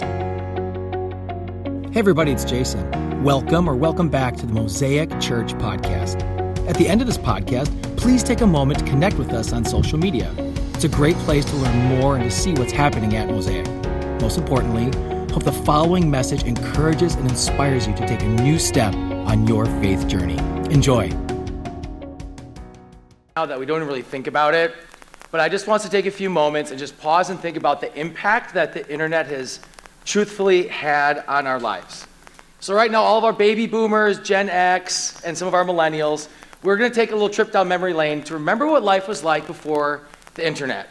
Hey, everybody, it's Jason. Welcome or welcome back to the Mosaic Church Podcast. At the end of this podcast, please take a moment to connect with us on social media. It's a great place to learn more and to see what's happening at Mosaic. Most importantly, hope the following message encourages and inspires you to take a new step on your faith journey. Enjoy. Now that we don't really think about it, but I just want to take a few moments and just pause and think about the impact that the internet has truthfully had on our lives. So, right now, all of our baby boomers, Gen X, and some of our millennials, we're going to take a little trip down memory lane to remember what life was like before the internet.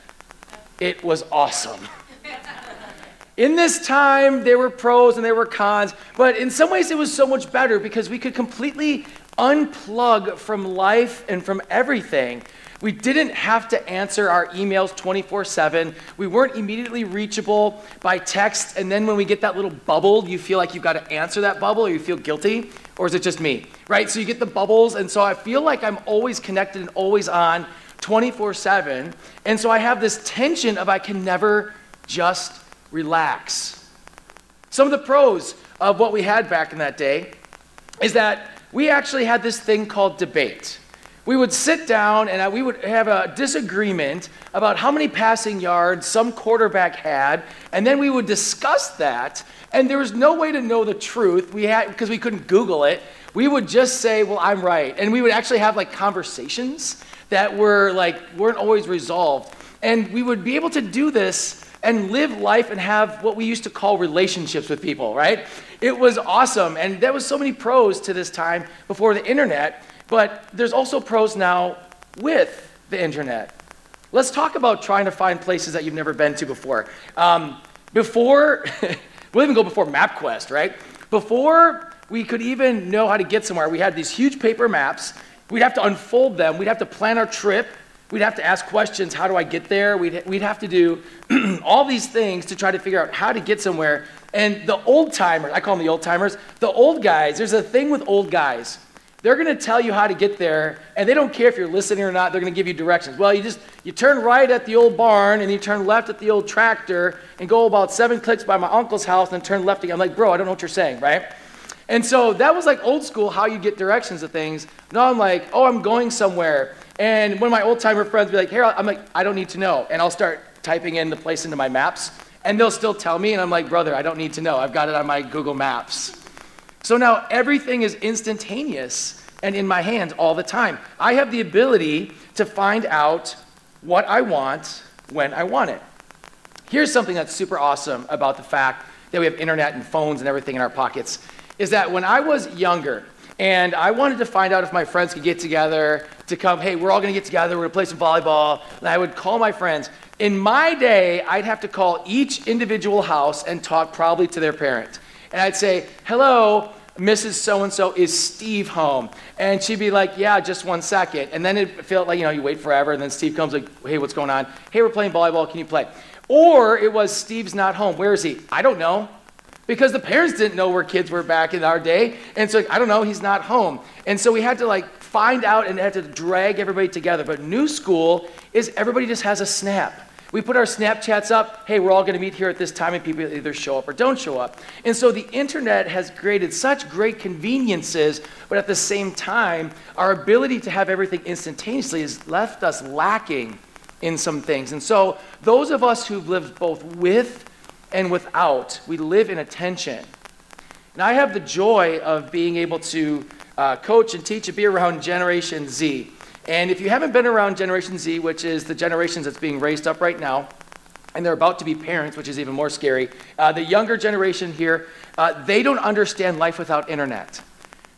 It was awesome. In this time, there were pros and there were cons, but in some ways, it was so much better because we could completely unplug from life and from everything we didn't have to answer our emails 24 7. We weren't immediately reachable by text. And then when we get that little bubble, you feel like you've got to answer that bubble or you feel guilty. Or is it just me? Right? So you get the bubbles. And so I feel like I'm always connected and always on 24 7. And so I have this tension of I can never just relax. Some of the pros of what we had back in that day is that we actually had this thing called debate we would sit down and uh, we would have a disagreement about how many passing yards some quarterback had, and then we would discuss that. And there was no way to know the truth. We because we couldn't Google it. We would just say, "Well, I'm right," and we would actually have like conversations that were like weren't always resolved. And we would be able to do this and live life and have what we used to call relationships with people, right? It was awesome. And there was so many pros to this time before the internet. But there's also pros now with the internet. Let's talk about trying to find places that you've never been to before. Um, before, we'll even go before MapQuest, right? Before we could even know how to get somewhere, we had these huge paper maps. We'd have to unfold them. We'd have to plan our trip. We'd have to ask questions how do I get there? We'd, we'd have to do all these things to try to figure out how to get somewhere. And the old timers, I call them the old timers, the old guys, there's a thing with old guys they're going to tell you how to get there, and they don't care if you're listening or not. They're going to give you directions. Well, you just you turn right at the old barn, and you turn left at the old tractor, and go about seven clicks by my uncle's house, and then turn left again. I'm like, bro, I don't know what you're saying, right? And so that was like old school how you get directions to things. Now I'm like, oh, I'm going somewhere. And one of my old timer friends be like, here, I'm like, I don't need to know. And I'll start typing in the place into my maps, and they'll still tell me, and I'm like, brother, I don't need to know. I've got it on my Google Maps. So now everything is instantaneous and in my hands all the time. I have the ability to find out what I want when I want it. Here's something that's super awesome about the fact that we have internet and phones and everything in our pockets is that when I was younger and I wanted to find out if my friends could get together to come, hey, we're all going to get together, we're going to play some volleyball, and I would call my friends. In my day, I'd have to call each individual house and talk probably to their parent. And I'd say, hello, Mrs. So and so, is Steve home? And she'd be like, Yeah, just one second. And then it felt like, you know, you wait forever, and then Steve comes like, Hey, what's going on? Hey, we're playing volleyball. Can you play? Or it was, Steve's not home. Where is he? I don't know. Because the parents didn't know where kids were back in our day. And so, I don't know, he's not home. And so we had to like find out and had to drag everybody together. But new school is everybody just has a snap. We put our Snapchats up, hey, we're all going to meet here at this time, and people either show up or don't show up. And so the internet has created such great conveniences, but at the same time, our ability to have everything instantaneously has left us lacking in some things. And so those of us who've lived both with and without, we live in a tension. And I have the joy of being able to uh, coach and teach and be around Generation Z. And if you haven't been around Generation Z, which is the generations that's being raised up right now, and they're about to be parents, which is even more scary, uh, the younger generation here, uh, they don't understand life without internet.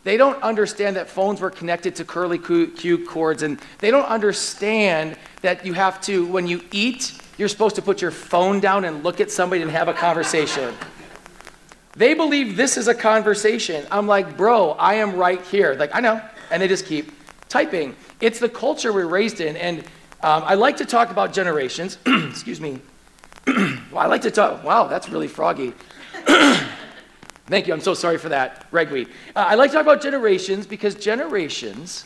They don't understand that phones were connected to curly Q cords, and they don't understand that you have to, when you eat, you're supposed to put your phone down and look at somebody and have a conversation. They believe this is a conversation. I'm like, bro, I am right here. Like, I know. And they just keep typing. It's the culture we're raised in. And um, I like to talk about generations. Excuse me. well, I like to talk. Wow, that's really froggy. Thank you. I'm so sorry for that, ragweed. Uh, I like to talk about generations because generations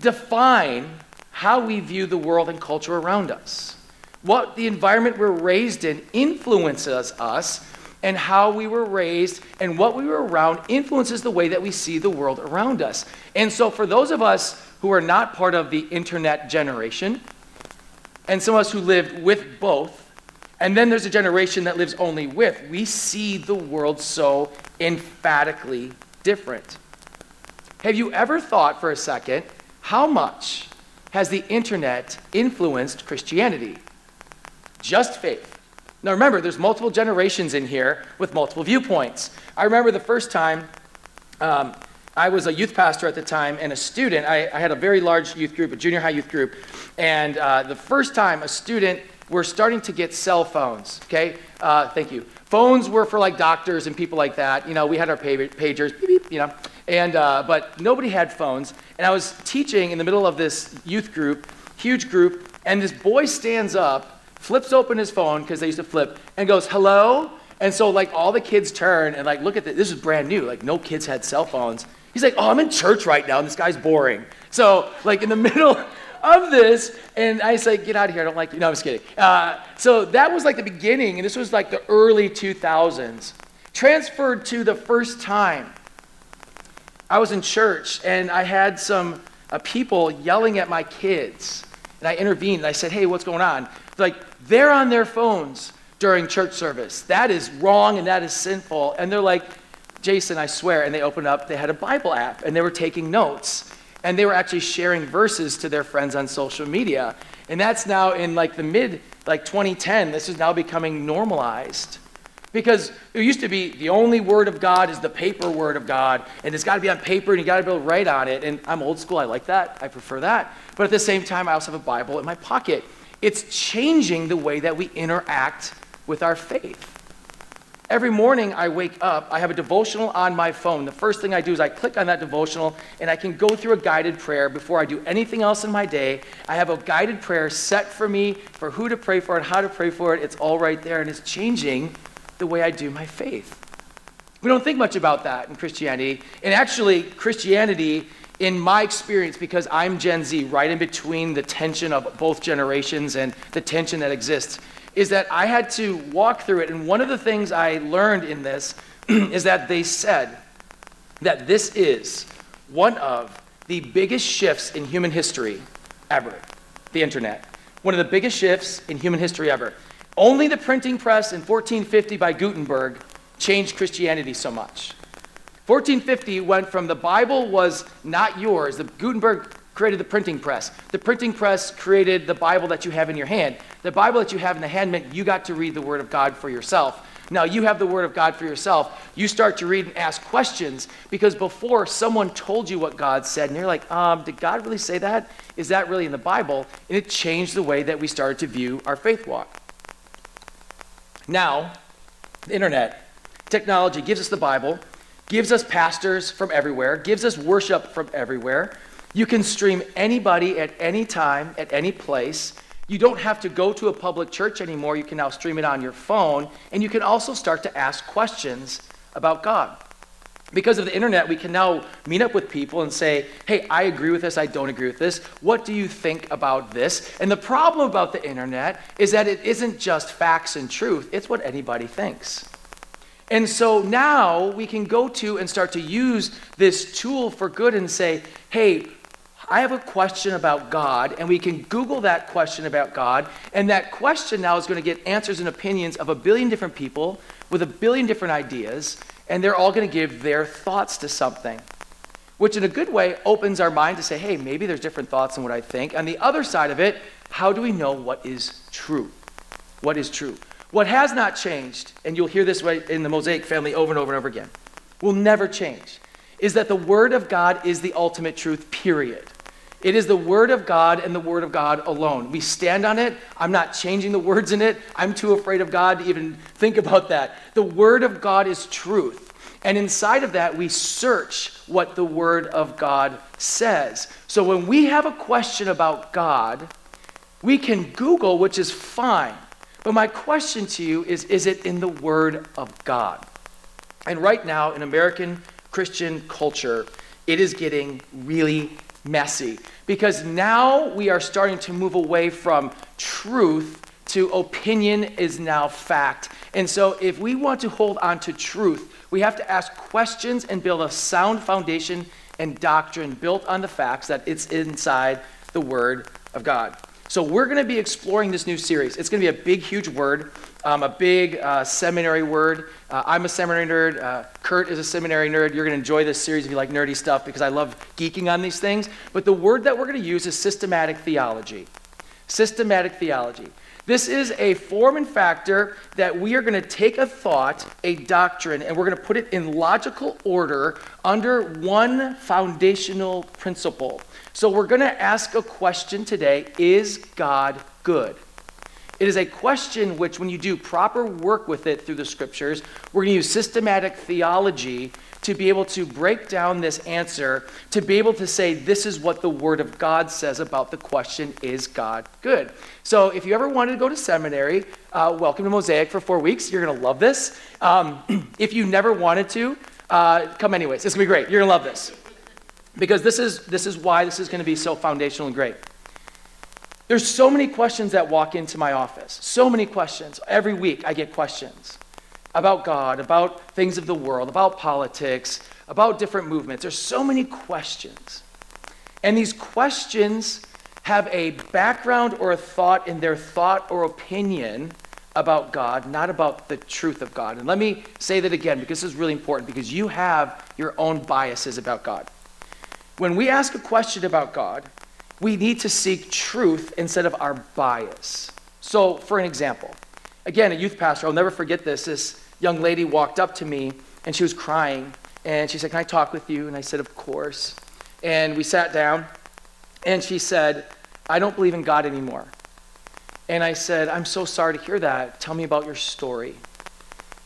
define how we view the world and culture around us. What the environment we're raised in influences us and how we were raised and what we were around influences the way that we see the world around us. And so, for those of us who are not part of the internet generation, and some of us who lived with both, and then there's a generation that lives only with, we see the world so emphatically different. Have you ever thought for a second how much has the internet influenced Christianity? Just faith. Now remember, there's multiple generations in here with multiple viewpoints. I remember the first time um, I was a youth pastor at the time and a student. I, I, had a very large youth group, a junior high youth group. And uh, the first time a student, were starting to get cell phones, okay? Uh, thank you. Phones were for like doctors and people like that. You know, we had our pagers, beep, beep, you know. And, uh, but nobody had phones. And I was teaching in the middle of this youth group, huge group, and this boy stands up flips open his phone because they used to flip and goes, hello? And so like all the kids turn and like look at this. This is brand new. Like no kids had cell phones. He's like, oh, I'm in church right now and this guy's boring. So like in the middle of this, and I say, get out of here. I don't like you. No, I'm just kidding. Uh, so that was like the beginning, and this was like the early 2000s. Transferred to the first time I was in church and I had some uh, people yelling at my kids. And I intervened and I said, hey, what's going on? They're Like, they're on their phones during church service. That is wrong and that is sinful. And they're like, Jason, I swear. And they opened up, they had a Bible app and they were taking notes. And they were actually sharing verses to their friends on social media. And that's now in like the mid, like 2010, this is now becoming normalized. Because it used to be the only word of God is the paper word of God, and it's got to be on paper, and you got to be able to write on it. And I'm old school, I like that, I prefer that. But at the same time, I also have a Bible in my pocket. It's changing the way that we interact with our faith. Every morning I wake up, I have a devotional on my phone. The first thing I do is I click on that devotional and I can go through a guided prayer before I do anything else in my day. I have a guided prayer set for me for who to pray for and how to pray for it. It's all right there and it's changing the way I do my faith. We don't think much about that in Christianity. And actually, Christianity in my experience, because I'm Gen Z, right in between the tension of both generations and the tension that exists, is that I had to walk through it. And one of the things I learned in this is that they said that this is one of the biggest shifts in human history ever the internet. One of the biggest shifts in human history ever. Only the printing press in 1450 by Gutenberg changed Christianity so much. 1450 went from the Bible was not yours. The Gutenberg created the printing press. The printing press created the Bible that you have in your hand. The Bible that you have in the hand meant you got to read the Word of God for yourself. Now you have the Word of God for yourself. You start to read and ask questions because before someone told you what God said, and you're like, um, did God really say that? Is that really in the Bible? And it changed the way that we started to view our faith walk. Now, the internet, technology gives us the Bible gives us pastors from everywhere, gives us worship from everywhere. You can stream anybody at any time, at any place. You don't have to go to a public church anymore. You can now stream it on your phone. And you can also start to ask questions about God. Because of the internet, we can now meet up with people and say, hey, I agree with this, I don't agree with this. What do you think about this? And the problem about the internet is that it isn't just facts and truth, it's what anybody thinks. And so now we can go to and start to use this tool for good and say, hey, I have a question about God, and we can Google that question about God, and that question now is going to get answers and opinions of a billion different people with a billion different ideas, and they're all going to give their thoughts to something. Which, in a good way, opens our mind to say, hey, maybe there's different thoughts than what I think. On the other side of it, how do we know what is true? What is true? What has not changed, and you'll hear this in the Mosaic family over and over and over again, will never change, is that the Word of God is the ultimate truth, period. It is the Word of God and the Word of God alone. We stand on it. I'm not changing the words in it. I'm too afraid of God to even think about that. The Word of God is truth. And inside of that, we search what the Word of God says. So when we have a question about God, we can Google, which is fine. But my question to you is is it in the Word of God? And right now, in American Christian culture, it is getting really messy because now we are starting to move away from truth to opinion is now fact. And so, if we want to hold on to truth, we have to ask questions and build a sound foundation and doctrine built on the facts that it's inside the Word of God. So, we're going to be exploring this new series. It's going to be a big, huge word, um, a big uh, seminary word. Uh, I'm a seminary nerd. Uh, Kurt is a seminary nerd. You're going to enjoy this series if you like nerdy stuff because I love geeking on these things. But the word that we're going to use is systematic theology. Systematic theology. This is a form and factor that we are going to take a thought, a doctrine, and we're going to put it in logical order under one foundational principle. So we're going to ask a question today Is God good? It is a question which, when you do proper work with it through the scriptures, we're going to use systematic theology to be able to break down this answer, to be able to say, this is what the Word of God says about the question, is God good? So if you ever wanted to go to seminary, uh, welcome to Mosaic for four weeks. You're going to love this. Um, if you never wanted to, uh, come anyways. It's going to be great. You're going to love this. Because this is, this is why this is going to be so foundational and great. There's so many questions that walk into my office. So many questions. Every week I get questions about God, about things of the world, about politics, about different movements. There's so many questions. And these questions have a background or a thought in their thought or opinion about God, not about the truth of God. And let me say that again because this is really important because you have your own biases about God. When we ask a question about God, we need to seek truth instead of our bias. So, for an example, again, a youth pastor, I'll never forget this. This young lady walked up to me and she was crying. And she said, Can I talk with you? And I said, Of course. And we sat down and she said, I don't believe in God anymore. And I said, I'm so sorry to hear that. Tell me about your story.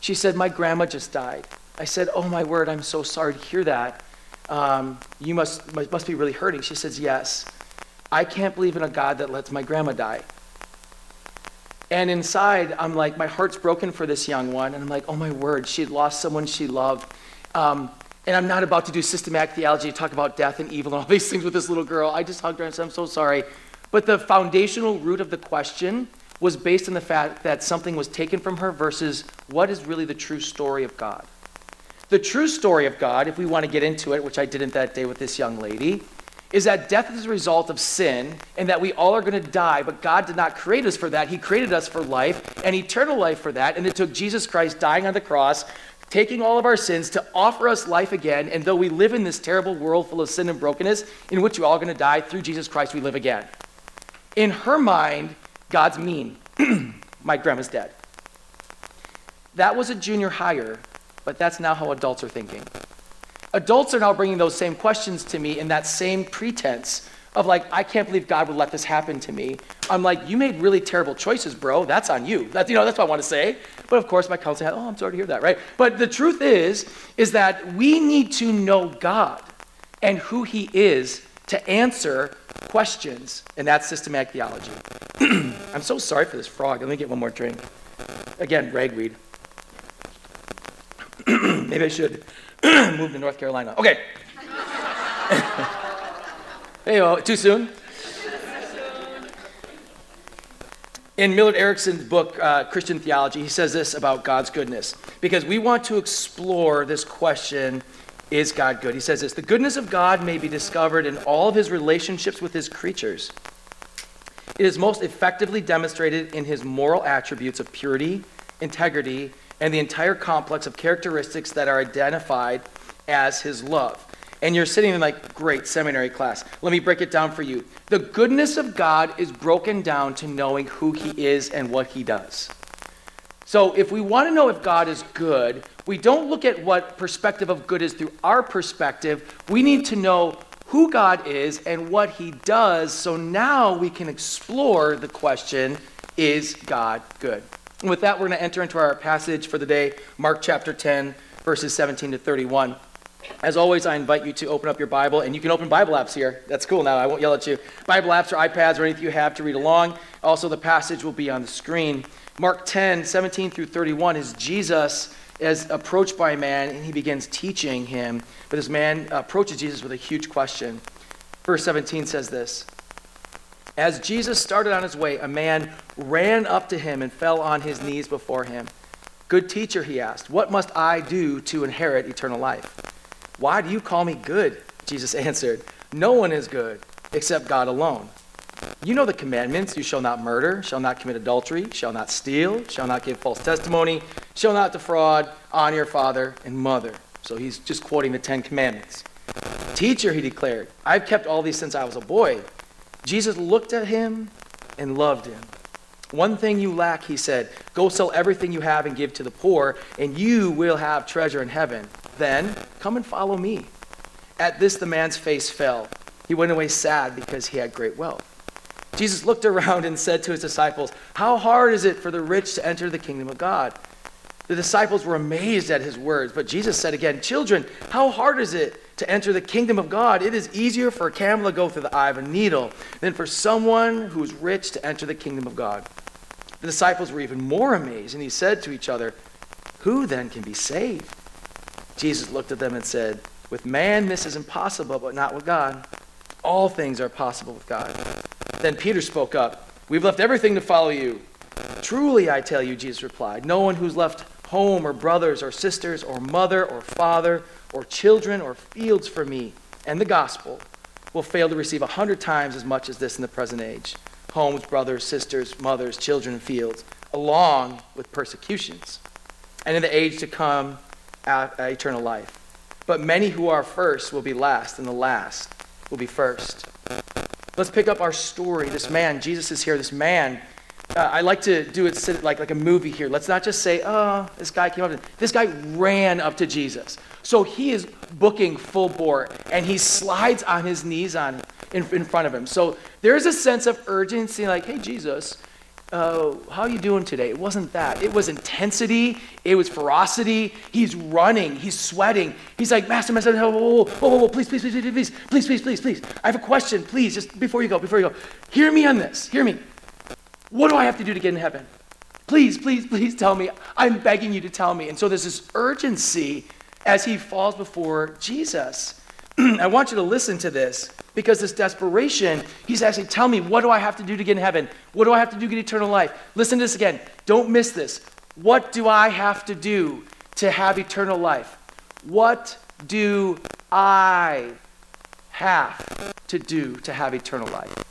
She said, My grandma just died. I said, Oh my word, I'm so sorry to hear that. Um, you must, must be really hurting. She says, Yes. I can't believe in a God that lets my grandma die. And inside, I'm like, my heart's broken for this young one. And I'm like, oh my word, she had lost someone she loved. Um, and I'm not about to do systematic theology, talk about death and evil and all these things with this little girl. I just hugged her and said, I'm so sorry. But the foundational root of the question was based on the fact that something was taken from her versus what is really the true story of God. The true story of God, if we want to get into it, which I didn't that day with this young lady, is that death is a result of sin and that we all are going to die, but God did not create us for that. He created us for life and eternal life for that. And it took Jesus Christ dying on the cross, taking all of our sins to offer us life again. And though we live in this terrible world full of sin and brokenness, in which we're all going to die, through Jesus Christ we live again. In her mind, God's mean. My grandma's dead. That was a junior higher, but that's now how adults are thinking adults are now bringing those same questions to me in that same pretense of like, I can't believe God would let this happen to me. I'm like, you made really terrible choices, bro. That's on you. That's, you know, that's what I want to say. But of course, my counselor, had, oh, I'm sorry to hear that, right? But the truth is, is that we need to know God and who He is to answer questions, and that's systematic theology. I'm so sorry for this frog. Let me get one more drink. Again, ragweed. Maybe I should. moved to North Carolina. Okay. hey, oh, too soon? In Millard Erickson's book, uh, Christian Theology, he says this about God's goodness. Because we want to explore this question is God good? He says this The goodness of God may be discovered in all of his relationships with his creatures. It is most effectively demonstrated in his moral attributes of purity, integrity, and the entire complex of characteristics that are identified as his love. And you're sitting in like, great seminary class. Let me break it down for you. The goodness of God is broken down to knowing who he is and what he does. So if we want to know if God is good, we don't look at what perspective of good is through our perspective. We need to know who God is and what he does so now we can explore the question is God good? With that, we're going to enter into our passage for the day, Mark chapter 10, verses 17 to 31. As always, I invite you to open up your Bible, and you can open Bible apps here. That's cool now. I won't yell at you. Bible apps or iPads or anything you have to read along. Also, the passage will be on the screen. Mark 10, 17 through 31 is Jesus is approached by a man, and he begins teaching him. But this man approaches Jesus with a huge question. Verse 17 says this As Jesus started on his way, a man ran up to him and fell on his knees before him. Good teacher, he asked, what must I do to inherit eternal life? Why do you call me good? Jesus answered, No one is good except God alone. You know the commandments you shall not murder, shall not commit adultery, shall not steal, shall not give false testimony, shall not defraud, honor your father and mother. So he's just quoting the Ten Commandments. Teacher, he declared, I've kept all these since I was a boy. Jesus looked at him and loved him. One thing you lack, he said. Go sell everything you have and give to the poor, and you will have treasure in heaven. Then come and follow me. At this, the man's face fell. He went away sad because he had great wealth. Jesus looked around and said to his disciples, How hard is it for the rich to enter the kingdom of God? The disciples were amazed at his words, but Jesus said again, Children, how hard is it to enter the kingdom of God? It is easier for a camel to go through the eye of a needle than for someone who is rich to enter the kingdom of God. The disciples were even more amazed, and he said to each other, Who then can be saved? Jesus looked at them and said, With man this is impossible, but not with God. All things are possible with God. Then Peter spoke up, We've left everything to follow you. Truly, I tell you, Jesus replied, no one who's left home or brothers or sisters or mother or father or children or fields for me and the gospel will fail to receive a hundred times as much as this in the present age homes, brothers, sisters, mothers, children, and fields, along with persecutions. And in the age to come, uh, eternal life. But many who are first will be last, and the last will be first. Let's pick up our story. This man, Jesus is here. This man uh, I like to do it like, like a movie here. Let's not just say, oh, this guy came up. This guy ran up to Jesus. So he is booking full bore, and he slides on his knees on in, in front of him. So there's a sense of urgency, like, hey, Jesus, uh, how are you doing today? It wasn't that. It was intensity. It was ferocity. He's running. He's sweating. He's like, Master, Master, whoa, whoa, whoa, whoa, whoa, please, please, please, please, please, please, please, please, please. I have a question. Please, just before you go, before you go. Hear me on this. Hear me. What do I have to do to get in heaven? Please, please, please tell me. I'm begging you to tell me. And so there's this urgency as he falls before Jesus. I want you to listen to this because this desperation, he's actually, tell me, what do I have to do to get in heaven? What do I have to do to get eternal life? Listen to this again. Don't miss this. What do I have to do to have eternal life? What do I have to do to have eternal life?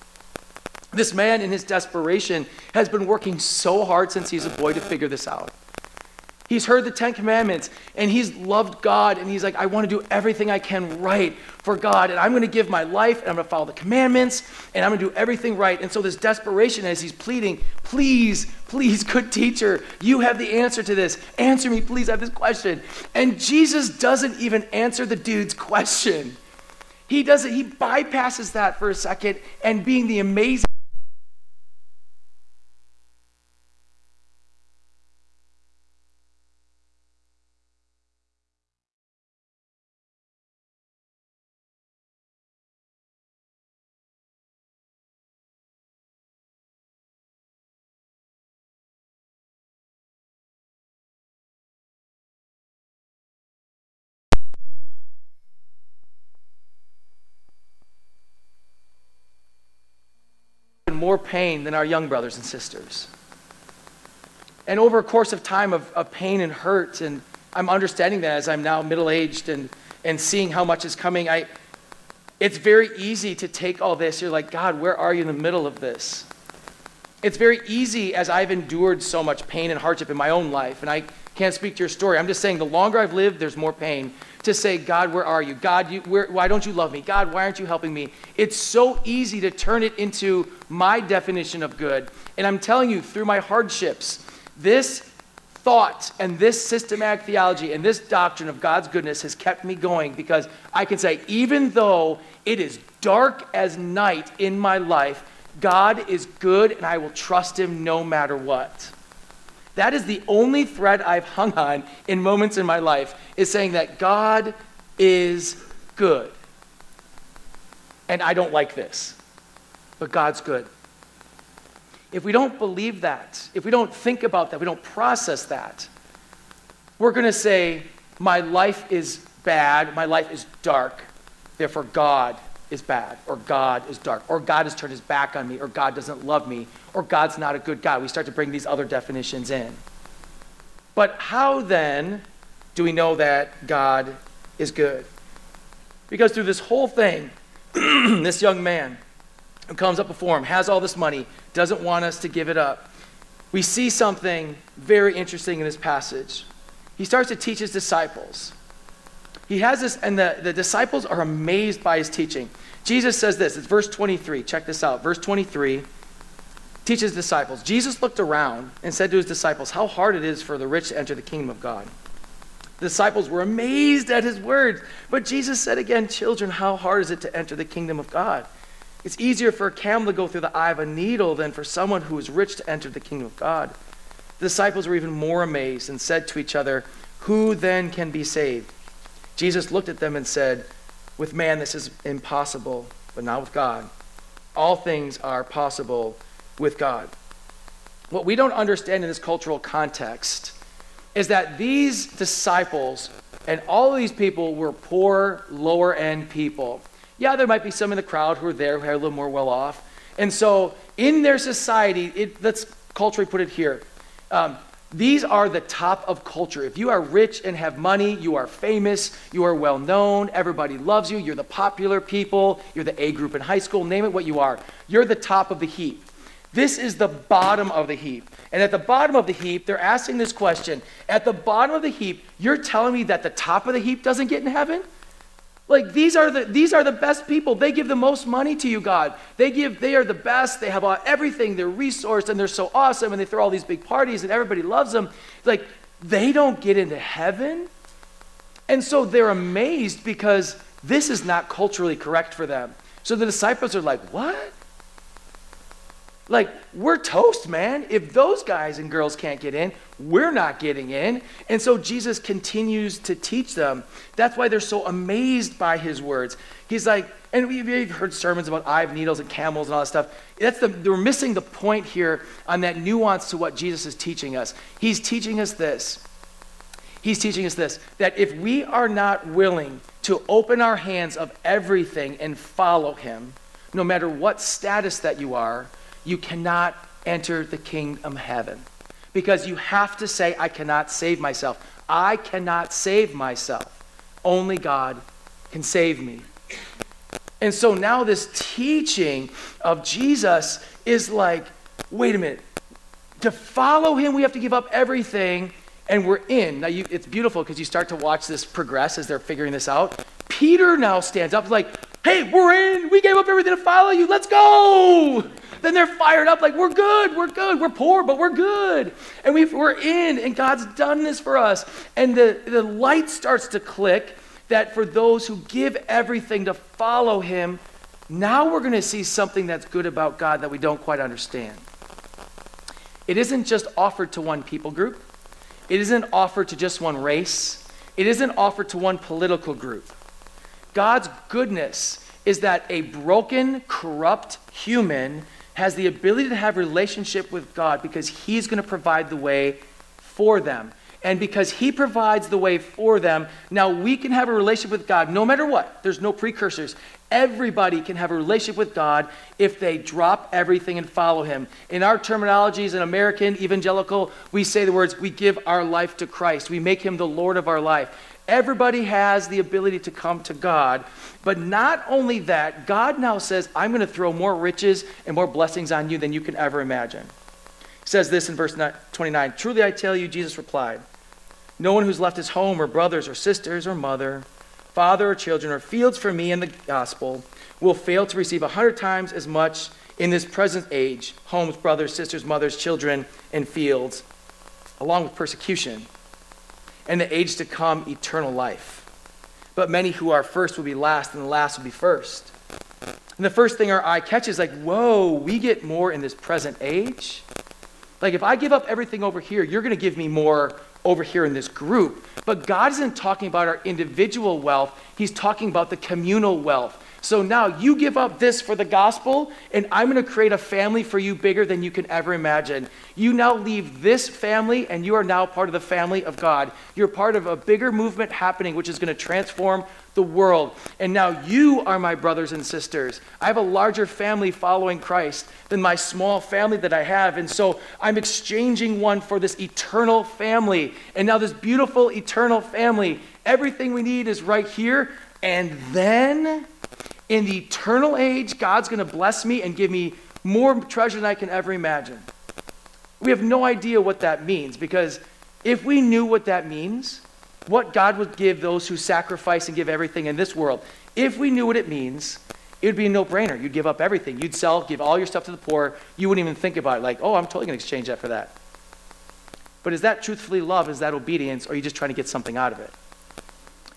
This man, in his desperation, has been working so hard since he's a boy to figure this out. He's heard the Ten Commandments and he's loved God and he's like, I want to do everything I can right for God and I'm going to give my life and I'm going to follow the commandments and I'm going to do everything right. And so, this desperation as he's pleading, please, please, good teacher, you have the answer to this. Answer me, please. I have this question. And Jesus doesn't even answer the dude's question. He doesn't, he bypasses that for a second and being the amazing more pain than our young brothers and sisters. And over a course of time of, of pain and hurt, and I'm understanding that as I'm now middle aged and, and seeing how much is coming, I, it's very easy to take all this. You're like, God, where are you in the middle of this? It's very easy as I've endured so much pain and hardship in my own life, and I can't speak to your story. I'm just saying the longer I've lived, there's more pain to say, God, where are you? God, you, where, why don't you love me? God, why aren't you helping me? It's so easy to turn it into my definition of good. And I'm telling you, through my hardships, this thought and this systematic theology and this doctrine of God's goodness has kept me going because I can say, even though it is dark as night in my life, God is good and I will trust him no matter what. That is the only thread I've hung on in moments in my life, is saying that God is good. And I don't like this, but God's good. If we don't believe that, if we don't think about that, we don't process that, we're going to say, My life is bad, my life is dark, therefore God is bad, or God is dark, or God has turned his back on me, or God doesn't love me, or God's not a good God. We start to bring these other definitions in. But how then do we know that God is good? Because through this whole thing, this young man who comes up before him has all this money, doesn't want us to give it up. We see something very interesting in this passage. He starts to teach his disciples. He has this, and the, the disciples are amazed by his teaching. Jesus says this, it's verse 23. Check this out. Verse 23 teaches disciples. Jesus looked around and said to his disciples, How hard it is for the rich to enter the kingdom of God. The disciples were amazed at his words. But Jesus said again, Children, how hard is it to enter the kingdom of God? It's easier for a camel to go through the eye of a needle than for someone who is rich to enter the kingdom of God. The disciples were even more amazed and said to each other, Who then can be saved? Jesus looked at them and said, With man this is impossible, but not with God. All things are possible with God. What we don't understand in this cultural context is that these disciples and all of these people were poor, lower end people. Yeah, there might be some in the crowd who are there who are a little more well off. And so in their society, it, let's culturally put it here. Um, these are the top of culture. If you are rich and have money, you are famous, you are well known, everybody loves you, you're the popular people, you're the A group in high school, name it what you are. You're the top of the heap. This is the bottom of the heap. And at the bottom of the heap, they're asking this question. At the bottom of the heap, you're telling me that the top of the heap doesn't get in heaven? Like these are the these are the best people. They give the most money to you, God. They give they are the best. They have everything. They're resourced and they're so awesome and they throw all these big parties and everybody loves them. Like they don't get into heaven. And so they're amazed because this is not culturally correct for them. So the disciples are like, "What? Like, we're toast, man. If those guys and girls can't get in, we're not getting in. And so Jesus continues to teach them. That's why they're so amazed by his words. He's like, and we've heard sermons about eye of needles and camels and all that stuff. That's the, we're missing the point here on that nuance to what Jesus is teaching us. He's teaching us this. He's teaching us this that if we are not willing to open our hands of everything and follow him, no matter what status that you are, you cannot enter the kingdom of heaven. Because you have to say, I cannot save myself. I cannot save myself. Only God can save me. And so now this teaching of Jesus is like, wait a minute. To follow him, we have to give up everything, and we're in. Now, you, it's beautiful because you start to watch this progress as they're figuring this out. Peter now stands up, like, hey, we're in. We gave up everything to follow you. Let's go then they're fired up like, we're good, we're good, we're poor, but we're good. And we are in, and God's done this for us. And the, the light starts to click that for those who give everything to follow Him, now we're going to see something that's good about God that we don't quite understand. It isn't just offered to one people group, it isn't offered to just one race, it isn't offered to one political group. God's goodness is that a broken, corrupt human has the ability to have relationship with God because he's going to provide the way for them. And because he provides the way for them, now we can have a relationship with God no matter what. There's no precursors. Everybody can have a relationship with God if they drop everything and follow him. In our terminology as an American evangelical, we say the words, we give our life to Christ. We make him the Lord of our life. Everybody has the ability to come to God. But not only that, God now says, I'm going to throw more riches and more blessings on you than you can ever imagine. He says this in verse 29 Truly I tell you, Jesus replied, no one who's left his home or brothers or sisters or mother, father or children or fields for me in the gospel will fail to receive a hundred times as much in this present age homes, brothers, sisters, mothers, children, and fields, along with persecution and the age to come, eternal life. But many who are first will be last, and the last will be first. And the first thing our eye catches, like, whoa, we get more in this present age. Like, if I give up everything over here, you're going to give me more over here in this group. But God isn't talking about our individual wealth, He's talking about the communal wealth. So now you give up this for the gospel, and I'm going to create a family for you bigger than you can ever imagine. You now leave this family, and you are now part of the family of God. You're part of a bigger movement happening, which is going to transform the world. And now you are my brothers and sisters. I have a larger family following Christ than my small family that I have. And so I'm exchanging one for this eternal family. And now, this beautiful eternal family, everything we need is right here. And then in the eternal age, God's going to bless me and give me more treasure than I can ever imagine. We have no idea what that means because if we knew what that means, what God would give those who sacrifice and give everything in this world. If we knew what it means, it would be a no brainer. You'd give up everything. You'd sell, give all your stuff to the poor. You wouldn't even think about it like, oh, I'm totally going to exchange that for that. But is that truthfully love? Is that obedience? Or are you just trying to get something out of it?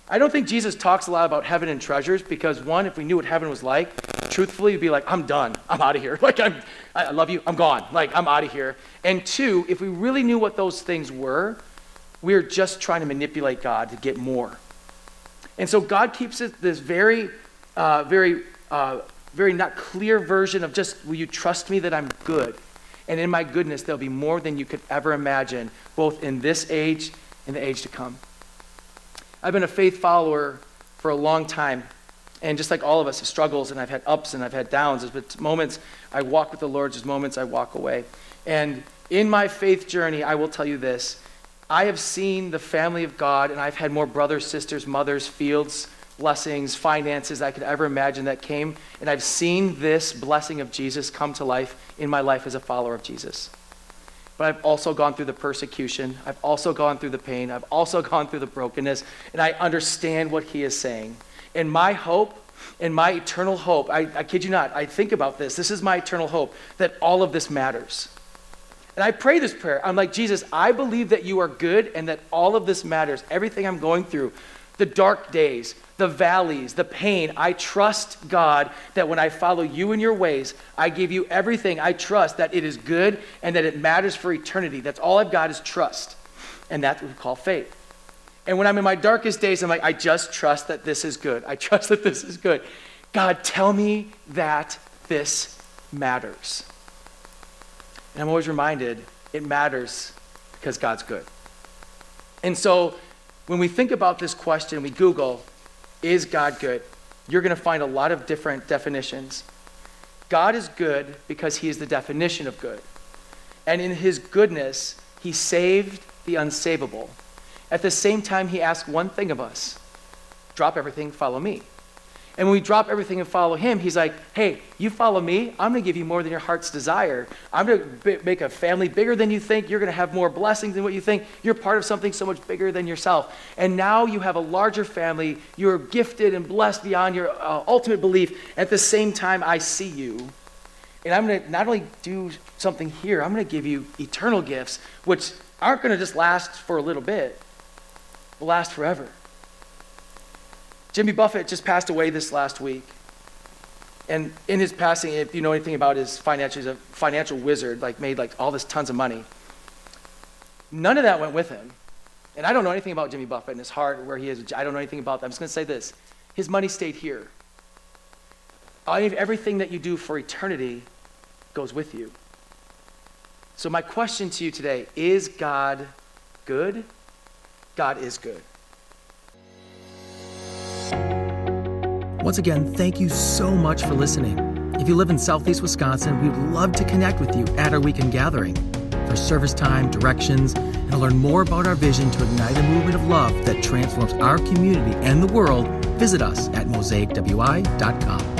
I don't think Jesus talks a lot about heaven and treasures because, one, if we knew what heaven was like, truthfully, you'd be like, I'm done. I'm out of here. Like, I'm, I love you. I'm gone. Like, I'm out of here. And two, if we really knew what those things were, we're just trying to manipulate God to get more. And so God keeps this very, uh, very, uh, very not clear version of just, will you trust me that I'm good? And in my goodness, there'll be more than you could ever imagine, both in this age and the age to come. I've been a faith follower for a long time. And just like all of us, have struggles and I've had ups and I've had downs. There's been moments I walk with the Lord, there's moments I walk away. And in my faith journey, I will tell you this I have seen the family of God, and I've had more brothers, sisters, mothers, fields, blessings, finances I could ever imagine that came. And I've seen this blessing of Jesus come to life in my life as a follower of Jesus. But I've also gone through the persecution. I've also gone through the pain. I've also gone through the brokenness. And I understand what he is saying. And my hope and my eternal hope, I, I kid you not, I think about this. This is my eternal hope that all of this matters and I pray this prayer. I'm like, Jesus, I believe that you are good and that all of this matters. Everything I'm going through, the dark days, the valleys, the pain, I trust, God, that when I follow you in your ways, I give you everything. I trust that it is good and that it matters for eternity. That's all I've got is trust. And that's what we call faith. And when I'm in my darkest days, I'm like, I just trust that this is good. I trust that this is good. God, tell me that this matters. And I'm always reminded it matters because God's good. And so when we think about this question, we Google, is God good? You're going to find a lot of different definitions. God is good because he is the definition of good. And in his goodness, he saved the unsavable. At the same time, he asked one thing of us drop everything, follow me. And when we drop everything and follow him, he's like, hey, you follow me, I'm going to give you more than your heart's desire. I'm going to b- make a family bigger than you think. You're going to have more blessings than what you think. You're part of something so much bigger than yourself. And now you have a larger family. You're gifted and blessed beyond your uh, ultimate belief. At the same time, I see you. And I'm going to not only do something here, I'm going to give you eternal gifts, which aren't going to just last for a little bit, will last forever. Jimmy Buffett just passed away this last week. And in his passing, if you know anything about his financial, he's a financial wizard, like made like all this tons of money. None of that went with him. And I don't know anything about Jimmy Buffett and his heart, where he is. I don't know anything about that. I'm just going to say this. His money stayed here. Everything that you do for eternity goes with you. So, my question to you today is God good? God is good. Once again, thank you so much for listening. If you live in Southeast Wisconsin, we'd love to connect with you at our weekend gathering. For service time, directions, and to learn more about our vision to ignite a movement of love that transforms our community and the world, visit us at mosaicwi.com.